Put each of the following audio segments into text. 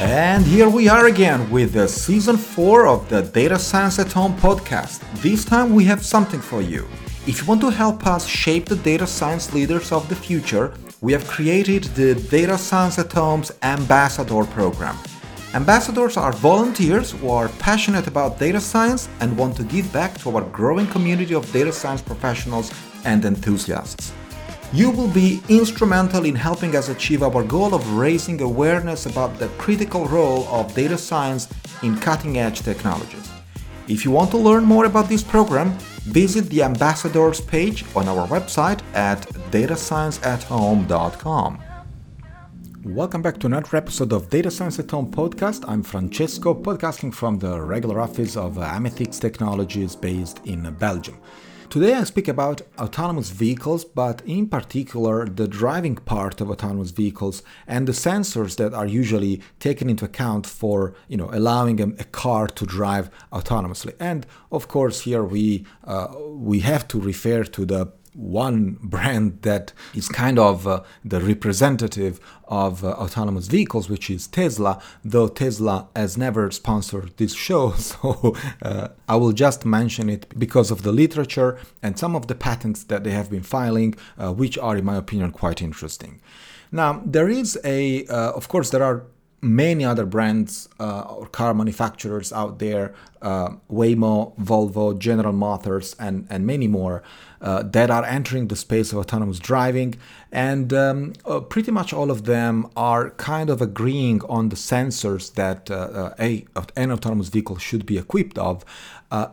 And here we are again with the season 4 of the Data Science at Home podcast. This time we have something for you. If you want to help us shape the data science leaders of the future, we have created the Data Science at Home's Ambassador program. Ambassadors are volunteers who are passionate about data science and want to give back to our growing community of data science professionals and enthusiasts. You will be instrumental in helping us achieve our goal of raising awareness about the critical role of data science in cutting edge technologies. If you want to learn more about this program, visit the ambassadors page on our website at datascienceathome.com. Welcome back to another episode of Data Science at Home podcast. I'm Francesco, podcasting from the regular office of Amethix Technologies based in Belgium. Today I speak about autonomous vehicles, but in particular the driving part of autonomous vehicles and the sensors that are usually taken into account for, you know, allowing a, car to drive autonomously. And of course, here we uh, we have to refer to the one brand that is kind of uh, the representative of uh, autonomous vehicles, which is Tesla, though Tesla has never sponsored this show, so uh, I will just mention it because of the literature and some of the patents that they have been filing, uh, which are, in my opinion, quite interesting. Now, there is a, uh, of course, there are many other brands uh, or car manufacturers out there uh, Waymo, Volvo, General Motors, and, and many more uh, that are entering the space of autonomous driving. And um, uh, pretty much all of them are kind of agreeing on the sensors that uh, uh, a, an autonomous vehicle should be equipped of,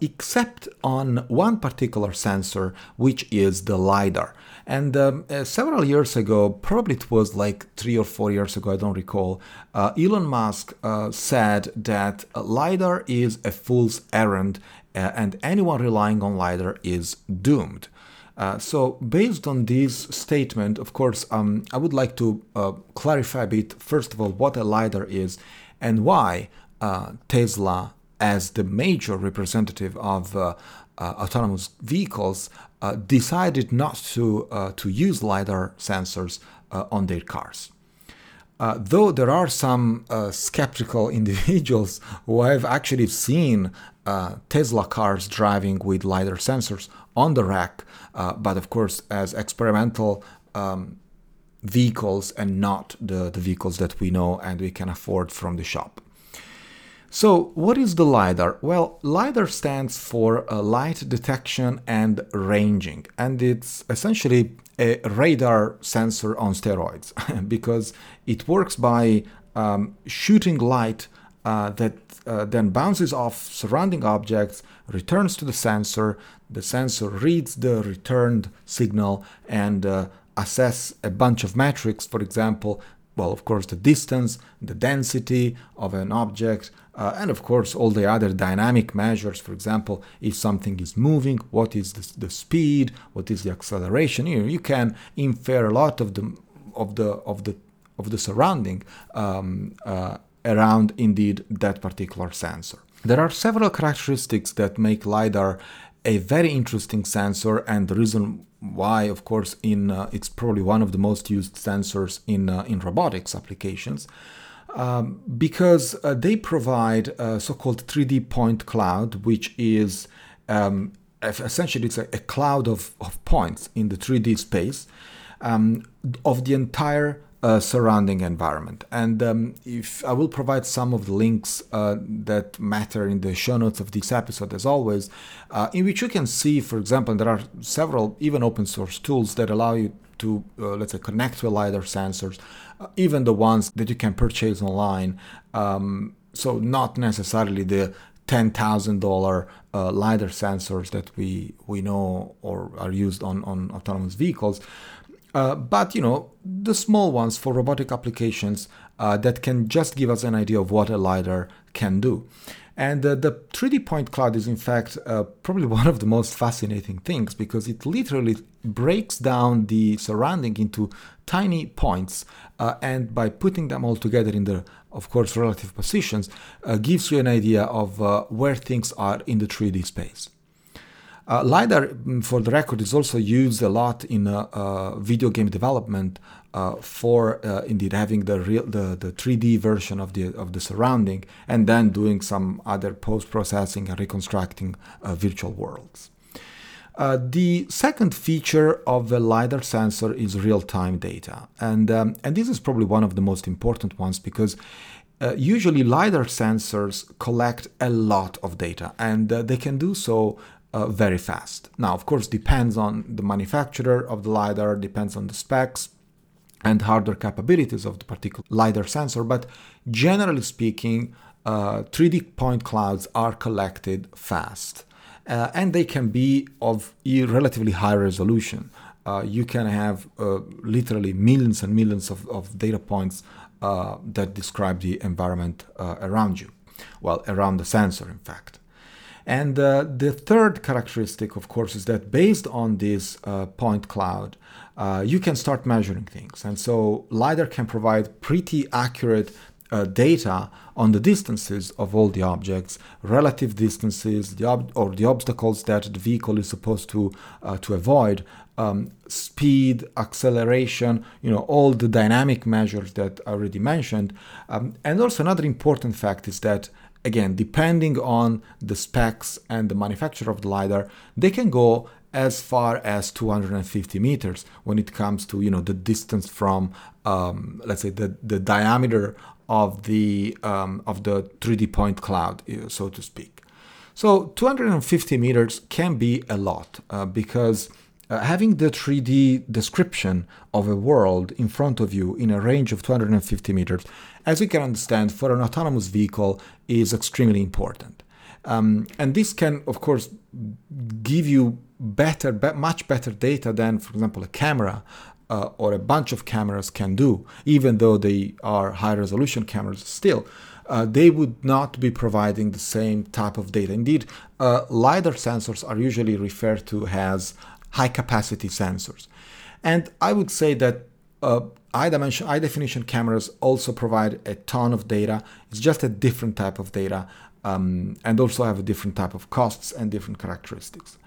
except on one particular sensor, which is the LiDAR. And um, uh, several years ago, probably it was like three or four years ago, I don't recall, uh, Elon Musk uh, said that LiDAR is a fool's errand uh, and anyone relying on LiDAR is doomed. Uh, so, based on this statement, of course, um, I would like to uh, clarify a bit, first of all, what a LiDAR is and why Tesla, as the major representative of autonomous vehicles, uh, decided not to, uh, to use LiDAR sensors uh, on their cars. Uh, though there are some uh, skeptical individuals who have actually seen uh, Tesla cars driving with LiDAR sensors on the rack, but of course, as experimental um, vehicles and not the, the vehicles that we know and we can afford from the shop. So, what is the LiDAR? Well, LiDAR stands for uh, light detection and ranging, and it's essentially a radar sensor on steroids because it works by um, shooting light uh, that uh, then bounces off surrounding objects, returns to the sensor. The sensor reads the returned signal and uh, assess a bunch of metrics, for example, well, of course, the distance, the density of an object, uh, and of course, all the other dynamic measures. For example, if something is moving, what is the, the speed, what is the acceleration? You, know, you can infer a lot of the of the of the of the surrounding um, uh, around indeed that particular sensor. There are several characteristics that make lidar a very interesting sensor, and the reason why, of course, in uh, it's probably one of the most used sensors in uh, in robotics applications. Um, because uh, they provide a so-called 3D point cloud, which is um, essentially it's a, a cloud of, of, points in the 3D space um, of the entire uh, surrounding environment. And um, if I will provide some of the links uh, that matter in the show notes of this episode, as always, uh, in which you can see, for example, there are several even open source tools that allow you to, uh, let's say, connect to LiDAR sensors, uh, even the ones that you can purchase online. Um, so, not necessarily the $10,000 uh, LiDAR sensors that we, we know or are used on, on autonomous vehicles. Uh, but you know the small ones for robotic applications uh, that can just give us an idea of what a lidar can do. And uh, the 3d point cloud is in fact uh, probably one of the most fascinating things because it literally breaks down the surrounding into tiny points uh, and by putting them all together in the of course relative positions gives you an idea of where things are in the 3d space Uh, LiDAR, mm, for the record, is also used a lot in uh, uh, video game development uh, for uh, indeed having the real the, the 3D version of the of the surrounding and then doing some other post processing and reconstructing uh, virtual worlds. Uh, the second feature of the LiDAR sensor is real-time data. And, um, and this is probably one of the most important ones because uh, usually LiDAR sensors collect a lot of data and uh, they can do so uh, very fast. Now, of course, depends on the manufacturer of the LiDAR, depends on the specs and hardware capabilities of the particular LiDAR sensor, but generally speaking, 3D uh, point clouds are collected fast uh, and they can be of relatively high resolution. Uh, you can have uh, literally millions and millions of, of data points uh, that describe the environment uh, around you, well, around the sensor, in fact. And uh, the third characteristic, of course, is that based on this point cloud, you can start measuring things. And so LiDAR can provide pretty accurate uh, data on the distances of all the objects, relative distances, the ob- or the obstacles that the vehicle is supposed to uh, to avoid, um, speed, acceleration, you know, all the dynamic measures that I already mentioned. Um, and also another important fact is that again, depending on the specs and the manufacturer of the lidar, they can go as far as 250 meters when it comes to you know the distance from um, let's say the, the diameter of the um, of the 3D point cloud, uh, so to speak. So 250 meters can be a lot uh, because uh, having the 3D description of a world in front of you in a range of 250 meters, as we can understand, for an autonomous vehicle is extremely important. Um, and this can, of course, give you better, be- much better data than, for example, a camera uh, or a bunch of cameras can do, even though they are high resolution cameras still. Uh, they would not be providing the same type of data. Indeed, uh, LiDAR sensors are usually referred to as high capacity sensors. And I would say that uh, high dimension, high definition cameras also provide a ton of data. It's just a different type of data um, and also have a different type of costs and different characteristics.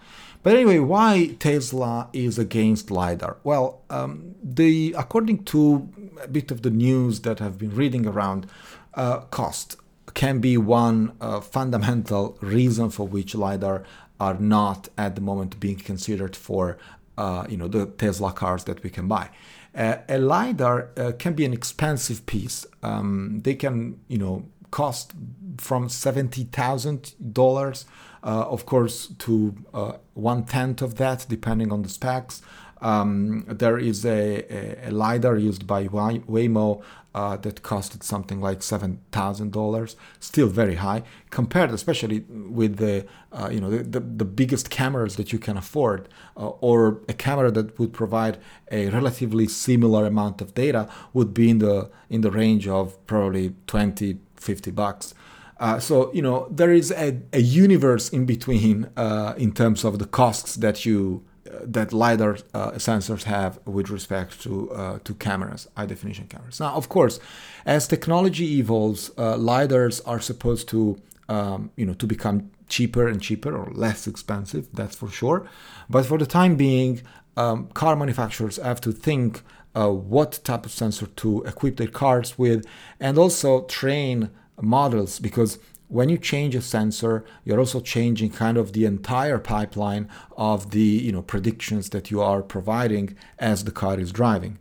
But anyway, why Tesla is against LiDAR? Well, um, the according to a bit of the news that I've been reading around, uh, cost can be one uh, fundamental reason for which LiDAR are not at the moment being considered for uh, you know the Tesla cars that we can buy. Uh, a lidar uh, can be an expensive piece. Um, they can you know cost from seventy thousand dollars uh, of course, to uh, one tenth of that, depending on the specs. Um, there is a, a, LiDAR used by Waymo uh, that costed something like $7,000, still very high, compared especially with the, uh, you know, the, the, the, biggest cameras that you can afford, uh, or a camera that would provide a relatively similar amount of data would be in the, in the range of probably 20, 50 bucks. Uh, so you know there is a, a universe in between uh, in terms of the costs that you that lidar uh, sensors have with respect to uh, to cameras, high definition cameras. Now, of course, as technology evolves, uh, lidars are supposed to um, you know to become cheaper and cheaper or less expensive. That's for sure. But for the time being, um, car manufacturers have to think what type of sensor to equip their cars with, and also train models because when you change a sensor you're also changing kind of the entire pipeline of the you know predictions that you are providing as the car is driving.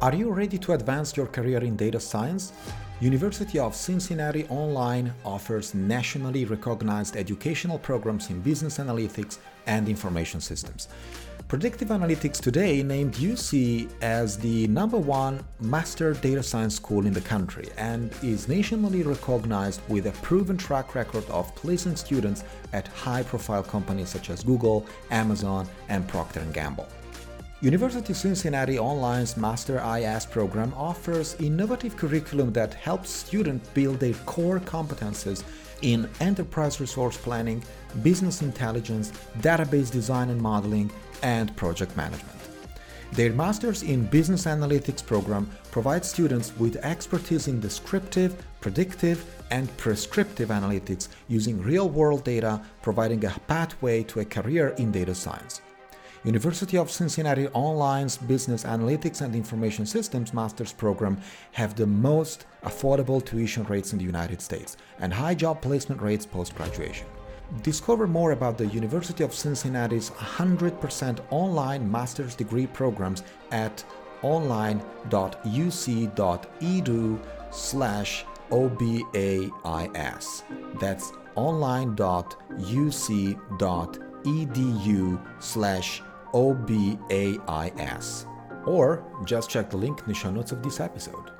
Are you ready to advance your career in data science? University of cincinnati online offers nationally recognized educational programs in business analytics and information systems Predictive Analytics Today named UC as the number one master data science school in the country and is nationally recognized with a proven track record of placing students at high-profile companies such as Google, Amazon, and Procter & Gamble. University of Cincinnati Online's Master IS program offers innovative curriculum that helps students build their core competences in enterprise resource planning, business intelligence, database design and modeling, and project management. Their Masters in Business Analytics program provides students with expertise in descriptive, predictive, and prescriptive analytics using real world data, providing a pathway to a career in data science. University of Cincinnati Online's Business Analytics and Information Systems Master's Program have the most affordable tuition rates in the United States and high job placement rates post graduation. Discover more about the University of Cincinnati's 100% online master's degree programs at online.uc.edu slash OBAIS. That's online.uc.edu slash OBAIS. Or just check the link in the show notes of this episode.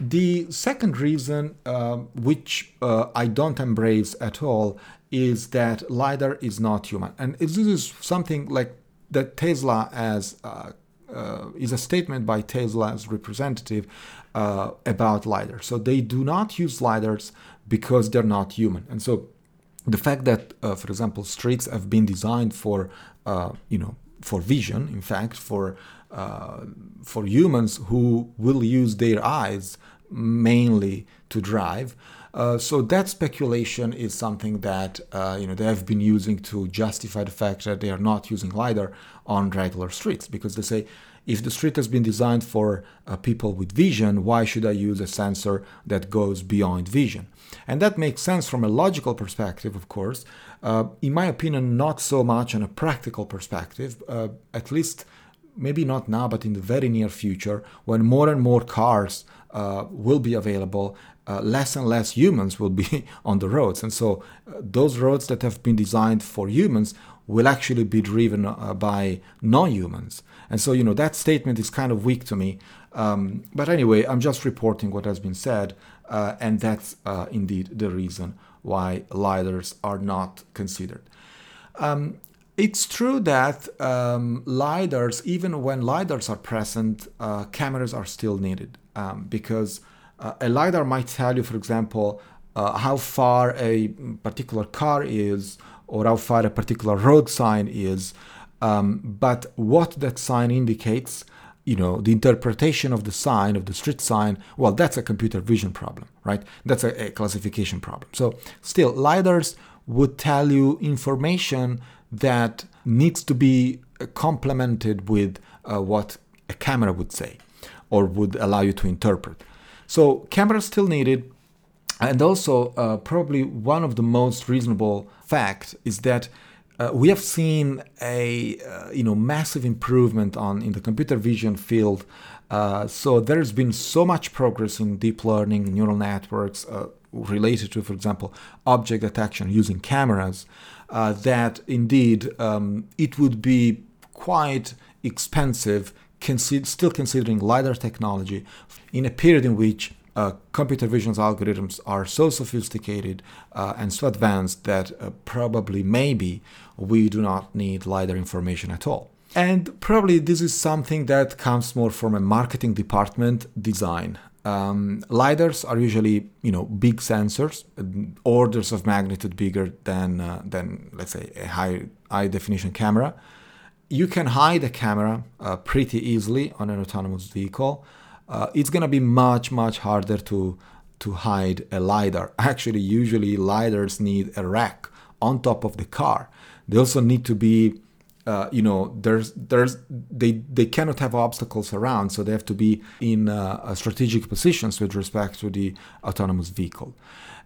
The second reason, uh, which uh, I don't embrace at all, is that LiDAR is not human. And this is something like that Tesla uh, uh, is a statement by Tesla's representative uh, about LiDAR. So they do not use LiDARs because they're not human. And so the fact that, uh, for example, streets have been designed for, you know, for vision, in fact, for uh, for humans who will use their eyes mainly to drive. Uh, so that speculation is something that uh, you know they have been using to justify the fact that they are not using lidar on regular streets because they say if the street has been designed for uh, people with vision, why should I use a sensor that goes beyond vision? And that makes sense from a logical perspective, of course. Uh, in my opinion, not so much on a practical perspective, uh, at least maybe not now, but in the very near future, when more and more cars uh, will be available, uh, less and less humans will be on the roads. And so uh, those roads that have been designed for humans will actually be driven uh, by non humans. And so, you know, that statement is kind of weak to me. Um, but anyway, I'm just reporting what has been said, uh, and that's uh, indeed the reason why LiDARs are not considered. Um, it's true that um, LiDARs, even when LiDARs are present, uh, cameras are still needed um, because uh, a LiDAR might tell you, for example, uh, how far a particular car is or how far a particular road sign is. Um, but what that sign indicates, you know, the interpretation of the sign, of the street sign, well, that's a computer vision problem, right? That's a, a classification problem. So, still, LiDARs would tell you information that needs to be complemented with uh, what a camera would say or would allow you to interpret. So cameras still needed, and also uh, probably one of the most reasonable fact is that uh, we have seen a uh, you know massive improvement on in the computer vision field. Uh, so there's been so much progress in deep learning, neural networks uh, related to, for example, object detection using cameras uh, that indeed um, it would be quite expensive, still considering LiDAR technology, in a period in which uh, computer vision algorithms are so sophisticated uh, and so advanced that uh, probably, maybe, we do not need LiDAR information at all. And probably this is something that comes more from a marketing department design. Um, lidars are usually, you know, big sensors, orders of magnitude bigger than uh, than let's say a high high definition camera. You can hide a camera uh, pretty easily on an autonomous vehicle. Uh, it's gonna be much much harder to to hide a lidar. Actually, usually lidars need a rack on top of the car. They also need to be uh, you know there's there's they they cannot have obstacles around so they have to be in uh, strategic positions with respect to the autonomous vehicle.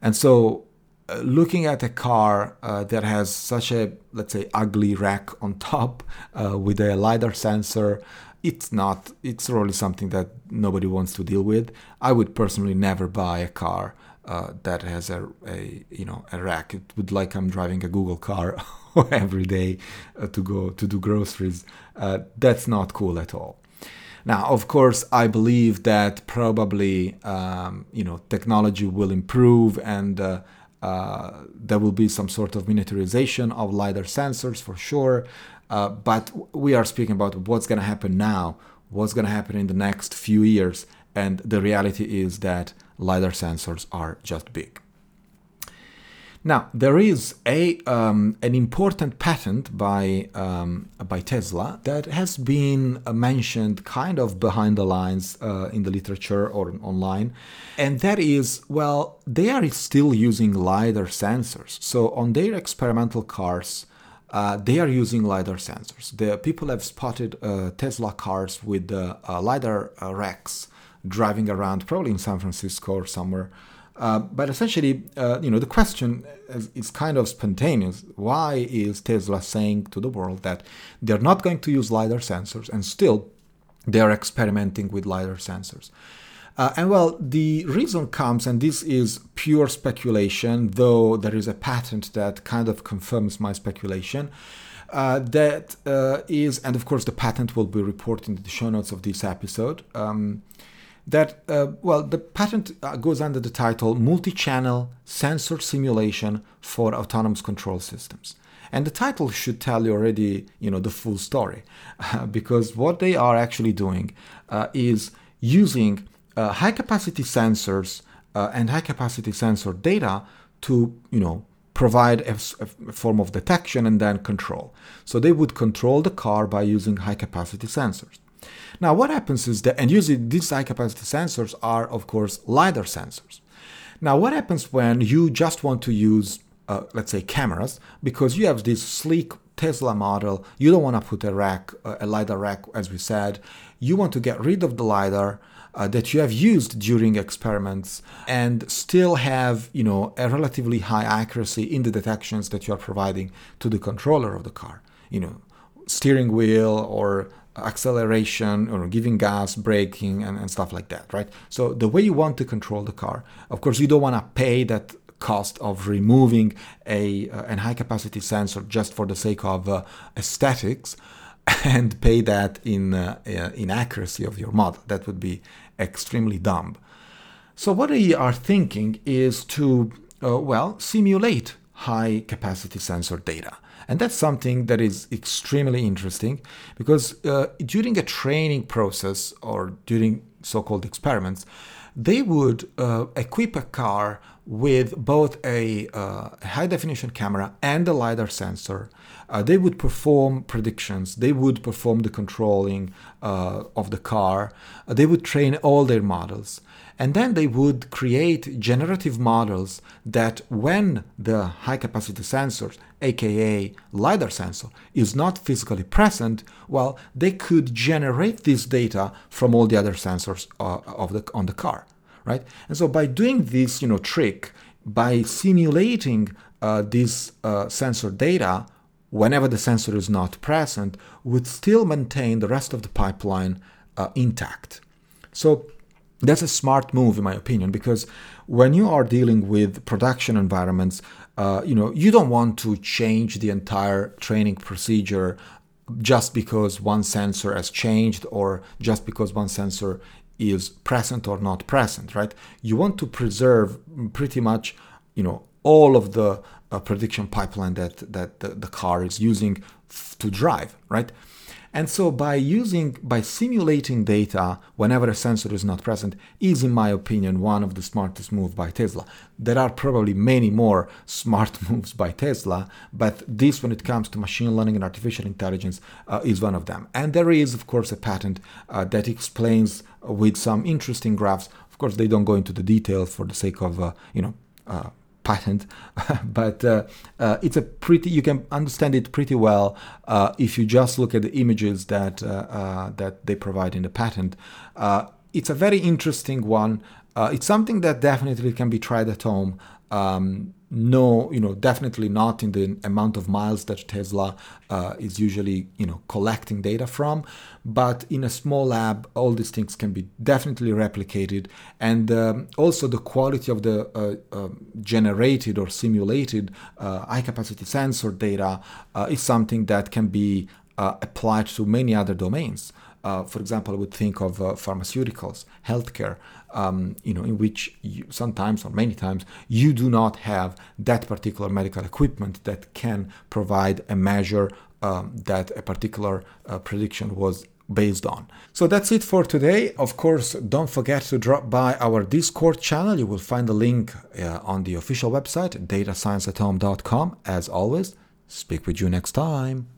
And so uh, looking at a car uh, that has such a let's say ugly rack on top uh, with a lidar sensor it's not it's really something that nobody wants to deal with. I would personally never buy a car uh, that has a, a you know a rack. It would like I'm driving a Google car every day uh, to go to do groceries. Uh, that's not cool at all. Now, of course, I believe that probably um, you know technology will improve and uh, uh, there will be some sort of miniaturization of lidar sensors for sure. Uh, but we are speaking about what's going to happen now, what's going to happen in the next few years, and the reality is that LiDAR sensors are just big. Now, there is a, um, an important patent by, um, by Tesla that has been uh, mentioned kind of behind the lines uh, in the literature or online. And that is, well, they are still using LiDAR sensors. So on their experimental cars, uh, they are using LiDAR sensors. The people have spotted uh, Tesla cars with uh, LiDAR racks driving around, probably in San Francisco or somewhere. Uh, but essentially, uh, you know, the question is, is, kind of spontaneous. Why is Tesla saying to the world that they're not going to use LiDAR sensors and still they're experimenting with LiDAR sensors? Uh, and well, the reason comes, and this is pure speculation, though there is a patent that kind of confirms my speculation. Uh, that uh, is, and of course, the patent will be reported in the show notes of this episode. Um, that, uh, well, the patent uh, goes under the title Multi Channel Sensor Simulation for Autonomous Control Systems. And the title should tell you already, you know, the full story, uh, because what they are actually doing uh, is using uh, high capacity sensors uh, and high capacity sensor data to, you know, provide a, a, form of detection and then control. So they would control the car by using high capacity sensors. Now, what happens is that, and usually these high capacity sensors are, of course, LiDAR sensors. Now, what happens when you just want to use, uh, let's say, cameras, because you have this sleek Tesla model, you don't want to put a rack, uh, a LiDAR rack, as we said, you want to get rid of the LiDAR. Uh, that you have used during experiments and still have you know a relatively high accuracy in the detections that you are providing to the controller of the car you know steering wheel or acceleration or giving gas, braking, and, and stuff like that, right? So the way you want to control the car, of course, you don't want to pay that cost of removing a uh, an high capacity sensor just for the sake of uh, aesthetics and pay that in uh, uh, in accuracy of your model. That would be extremely dumb. So what we are thinking is to uh, well simulate high capacity sensor data and that's something that is extremely interesting because uh, during a training process or during so called experiments, they would uh, equip a car with both a uh, high definition camera and a LiDAR sensor. Uh, they would perform predictions, they would perform the controlling uh, of the car, they would train all their models. And then they would create generative models that, when the high capacity sensors, aka LiDAR sensor, is not physically present, well, they could generate this data from all the other sensors uh, of the, on the car, right? And so by doing this, you know, trick, by simulating uh, this uh, sensor data, whenever the sensor is not present, would still maintain the rest of the pipeline uh, intact. So that's a smart move, in my opinion, because when you are dealing with production environments, uh, you know you don't want to change the entire training procedure just because one sensor has changed or just because one sensor is present or not present, right? You want to preserve pretty much, you know, all of the uh, prediction pipeline that that the, the car is using f- to drive, right? And so by using, by simulating data whenever a sensor is not present is, in my opinion, one of the smartest moves by Tesla. There are probably many more smart moves by Tesla, but this, when it comes to machine learning and artificial intelligence, uh, is one of them. And there is, of course, a patent uh, that explains with some interesting graphs. Of course, they don't go into the details for the sake of, uh, you know, uh, patent, but uh, uh, it's a pretty. You can understand it pretty well uh, if you just look at the images that uh, uh, that they provide in the patent. Uh, it's a very interesting one. It's something that definitely can be tried at home. Um, no, you know, definitely not in the amount of miles that Tesla uh, is usually, you know, collecting data from. But in a small lab, all these things can be definitely replicated, and um, also the quality of the uh, uh, generated or simulated uh, high-capacity sensor data uh, is something that can be uh, applied to many other domains. for example, I would think of pharmaceuticals, healthcare um, you know, in which you, sometimes or many times you do not have that particular medical equipment that can provide a measure um, that a particular uh, prediction was based on. So that's it for today. Of course, don't forget to drop by our Discord channel. You will find the link uh, on the official website, datascienceathome.com. As always, speak with you next time.